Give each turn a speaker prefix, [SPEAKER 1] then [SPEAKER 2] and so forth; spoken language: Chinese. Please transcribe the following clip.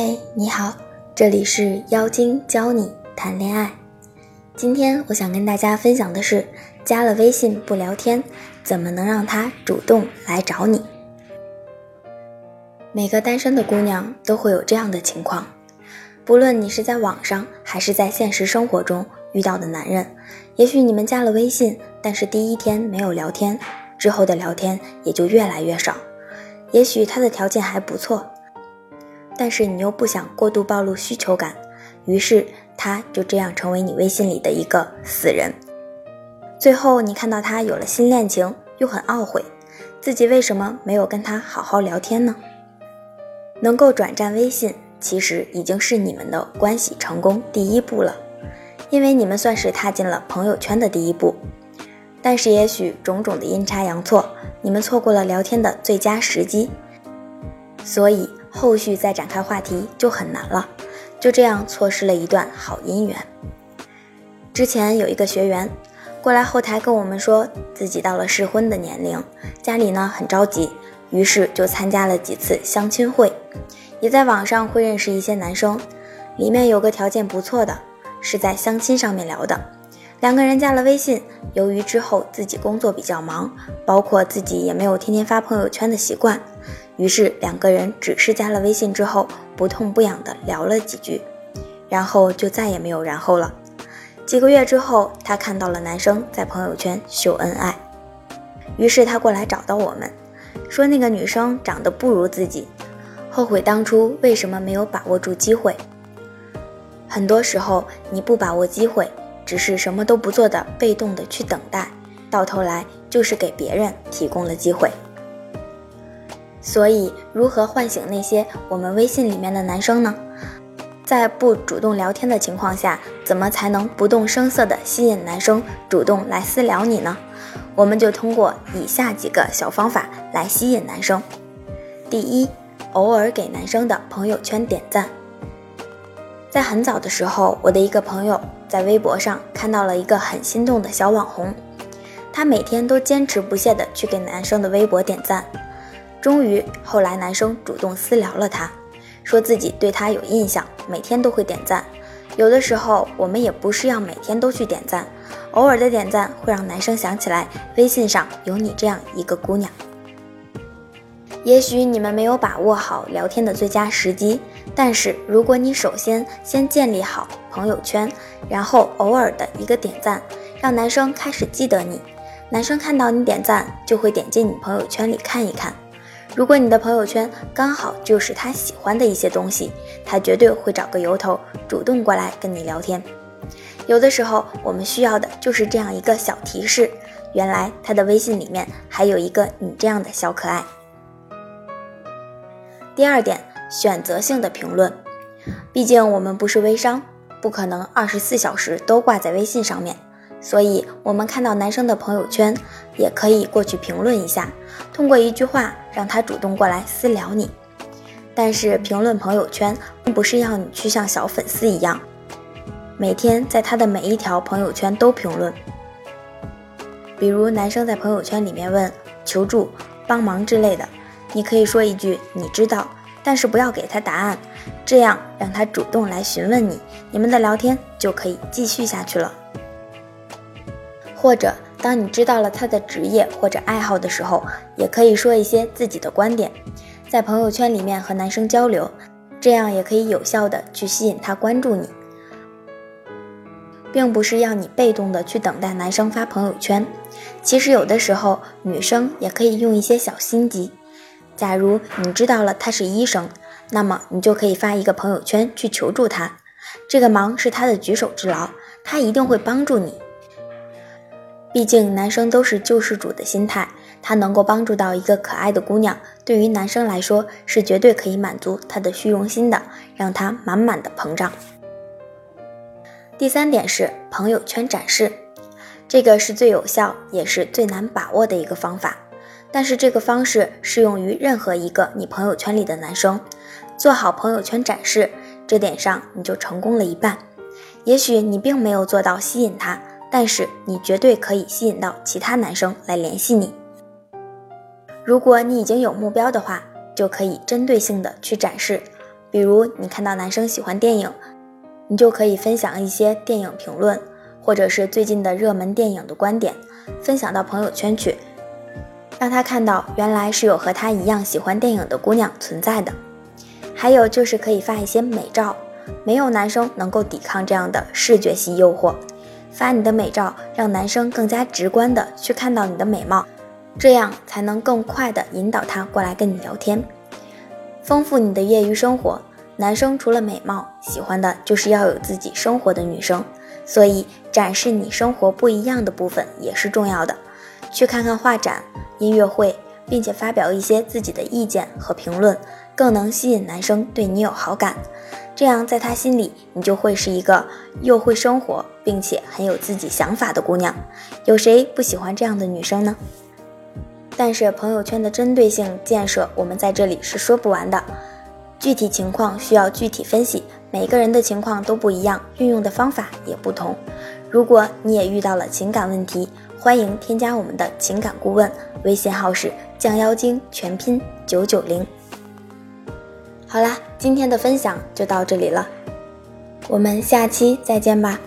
[SPEAKER 1] 嘿，你好，这里是妖精教你谈恋爱。今天我想跟大家分享的是，加了微信不聊天，怎么能让他主动来找你？每个单身的姑娘都会有这样的情况，不论你是在网上还是在现实生活中遇到的男人，也许你们加了微信，但是第一天没有聊天，之后的聊天也就越来越少。也许他的条件还不错。但是你又不想过度暴露需求感，于是他就这样成为你微信里的一个死人。最后你看到他有了新恋情，又很懊悔，自己为什么没有跟他好好聊天呢？能够转战微信，其实已经是你们的关系成功第一步了，因为你们算是踏进了朋友圈的第一步。但是也许种种的阴差阳错，你们错过了聊天的最佳时机，所以。后续再展开话题就很难了，就这样错失了一段好姻缘。之前有一个学员过来后台跟我们说，自己到了适婚的年龄，家里呢很着急，于是就参加了几次相亲会，也在网上会认识一些男生，里面有个条件不错的，是在相亲上面聊的，两个人加了微信，由于之后自己工作比较忙，包括自己也没有天天发朋友圈的习惯。于是两个人只是加了微信之后，不痛不痒的聊了几句，然后就再也没有然后了。几个月之后，他看到了男生在朋友圈秀恩爱，于是他过来找到我们，说那个女生长得不如自己，后悔当初为什么没有把握住机会。很多时候你不把握机会，只是什么都不做的被动的去等待，到头来就是给别人提供了机会。所以，如何唤醒那些我们微信里面的男生呢？在不主动聊天的情况下，怎么才能不动声色地吸引男生主动来私聊你呢？我们就通过以下几个小方法来吸引男生。第一，偶尔给男生的朋友圈点赞。在很早的时候，我的一个朋友在微博上看到了一个很心动的小网红，他每天都坚持不懈地去给男生的微博点赞。终于，后来男生主动私聊了她，说自己对她有印象，每天都会点赞。有的时候，我们也不是要每天都去点赞，偶尔的点赞会让男生想起来微信上有你这样一个姑娘。也许你们没有把握好聊天的最佳时机，但是如果你首先先建立好朋友圈，然后偶尔的一个点赞，让男生开始记得你，男生看到你点赞就会点进你朋友圈里看一看。如果你的朋友圈刚好就是他喜欢的一些东西，他绝对会找个由头主动过来跟你聊天。有的时候我们需要的就是这样一个小提示，原来他的微信里面还有一个你这样的小可爱。第二点，选择性的评论，毕竟我们不是微商，不可能二十四小时都挂在微信上面。所以，我们看到男生的朋友圈，也可以过去评论一下，通过一句话让他主动过来私聊你。但是，评论朋友圈并不是要你去像小粉丝一样，每天在他的每一条朋友圈都评论。比如，男生在朋友圈里面问求助、帮忙之类的，你可以说一句“你知道”，但是不要给他答案，这样让他主动来询问你，你们的聊天就可以继续下去了。或者，当你知道了他的职业或者爱好的时候，也可以说一些自己的观点，在朋友圈里面和男生交流，这样也可以有效的去吸引他关注你，并不是要你被动的去等待男生发朋友圈。其实有的时候，女生也可以用一些小心机。假如你知道了他是医生，那么你就可以发一个朋友圈去求助他，这个忙是他的举手之劳，他一定会帮助你。毕竟男生都是救世主的心态，他能够帮助到一个可爱的姑娘，对于男生来说是绝对可以满足他的虚荣心的，让他满满的膨胀。第三点是朋友圈展示，这个是最有效也是最难把握的一个方法，但是这个方式适用于任何一个你朋友圈里的男生，做好朋友圈展示，这点上你就成功了一半。也许你并没有做到吸引他。但是你绝对可以吸引到其他男生来联系你。如果你已经有目标的话，就可以针对性的去展示比如你看到男生喜欢电影，你就可以分享一些电影评论，或者是最近的热门电影的观点，分享到朋友圈去，让他看到原来是有和他一样喜欢电影的姑娘存在的。还有就是可以发一些美照，没有男生能够抵抗这样的视觉系诱惑。发你的美照，让男生更加直观的去看到你的美貌，这样才能更快的引导他过来跟你聊天，丰富你的业余生活。男生除了美貌，喜欢的就是要有自己生活的女生，所以展示你生活不一样的部分也是重要的。去看看画展、音乐会，并且发表一些自己的意见和评论，更能吸引男生对你有好感。这样，在他心里，你就会是一个又会生活，并且很有自己想法的姑娘。有谁不喜欢这样的女生呢？但是朋友圈的针对性建设，我们在这里是说不完的。具体情况需要具体分析，每个人的情况都不一样，运用的方法也不同。如果你也遇到了情感问题，欢迎添加我们的情感顾问，微信号是降妖精全拼九九零。好啦，今天的分享就到这里了，我们下期再见吧。